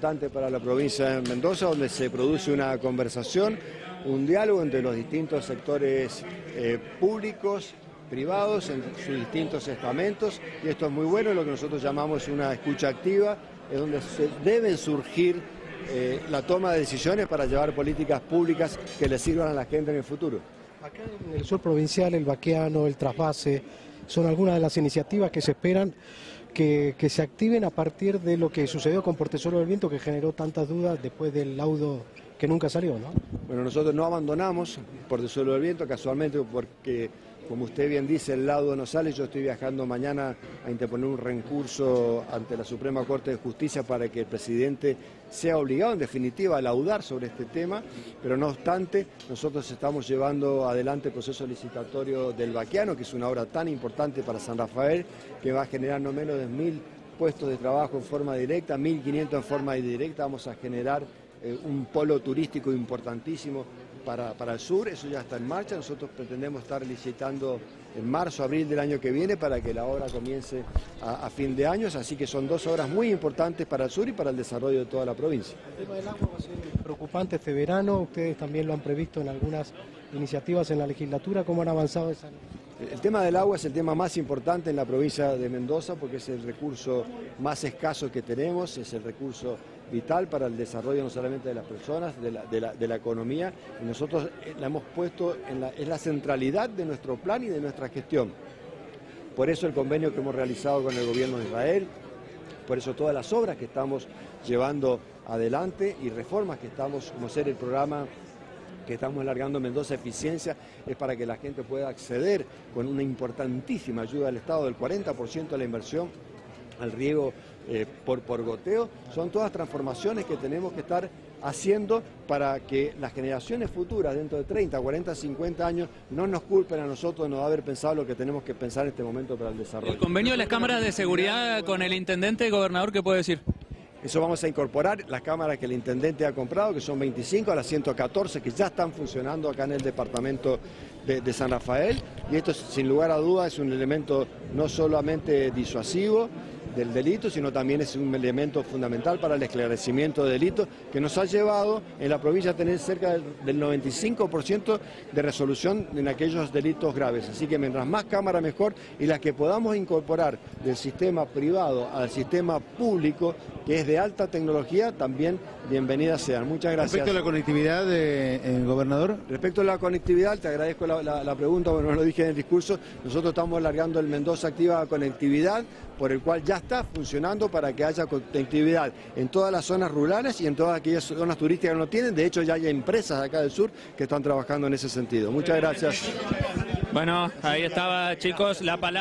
para la provincia de Mendoza, donde se produce una conversación, un diálogo entre los distintos sectores eh, públicos, privados, en sus distintos estamentos, y esto es muy bueno, lo que nosotros llamamos una escucha activa, es donde se deben surgir eh, la toma de decisiones para llevar políticas públicas que le sirvan a la gente en el futuro. Acá en el sur provincial, el vaqueano, el trasvase, son algunas de las iniciativas que se esperan que, se activen a partir de lo que sucedió con Portesoro del Viento, que generó tantas dudas después del laudo que nunca salió, ¿no? Bueno, nosotros no abandonamos Portezuelo del Viento, casualmente porque como usted bien dice, el laudo no sale. Yo estoy viajando mañana a interponer un recurso ante la Suprema Corte de Justicia para que el presidente sea obligado, en definitiva, a laudar sobre este tema. Pero no obstante, nosotros estamos llevando adelante el proceso licitatorio del Vaquiano, que es una obra tan importante para San Rafael, que va a generar no menos de mil puestos de trabajo en forma directa, 1.500 en forma indirecta. Vamos a generar eh, un polo turístico importantísimo para, el sur, eso ya está en marcha, nosotros pretendemos estar licitando en marzo, abril del año que viene para que la obra comience a, fin de año, así que son dos obras muy importantes para el sur y para el desarrollo de toda la provincia. El tema del agua va a ser preocupante este verano, ustedes también lo han previsto en algunas iniciativas en la legislatura, ¿cómo han avanzado esa? El tema del agua es el tema más importante en la provincia de Mendoza porque es el recurso más escaso que tenemos, es el recurso vital para el desarrollo no solamente de las personas, de la, economía, y nosotros eh, la hemos puesto en la, la centralidad de nuestro plan y de nuestra gestión. Por eso el convenio que hemos realizado con el gobierno de Israel, por eso todas las obras que estamos llevando adelante y reformas que estamos, como ser el programa que estamos alargando Mendoza Eficiencia, es para que la gente pueda acceder con una importantísima ayuda del Estado del 40% de la inversión al riego eh, por, por goteo. Son todas transformaciones que tenemos que estar haciendo para que las generaciones futuras, dentro de 30, 40, 50 años, no nos culpen a nosotros de no haber pensado lo que tenemos que pensar en este momento para el desarrollo. ¿El convenio de las cámaras de seguridad con el intendente, gobernador, qué puede decir? Eso vamos a incorporar las cámaras que el intendente ha comprado, que son 25 a las 114, que ya están funcionando acá en el departamento de, de San Rafael. Y esto, sin lugar a dudas, es un elemento no solamente disuasivo, del delito, sino también es un elemento fundamental para el esclarecimiento de delitos que nos ha llevado en la provincia a tener cerca del 95% de resolución en aquellos delitos graves. Así que mientras más cámara mejor y las que podamos incorporar del sistema privado al sistema público, que es de alta tecnología, también bienvenidas sean. Muchas gracias. Respecto a la conectividad, eh, gobernador. Respecto a la conectividad, te agradezco la, pregunta, bueno, no lo dije en el discurso, nosotros estamos alargando el Mendoza Activa Conectividad, por el cual ya está funcionando para que haya conectividad en todas las zonas rurales y en todas aquellas zonas turísticas que no tienen. De hecho, ya hay empresas acá del sur que están trabajando en ese sentido. Muchas gracias. Bueno, ahí estaba, chicos, la palabra.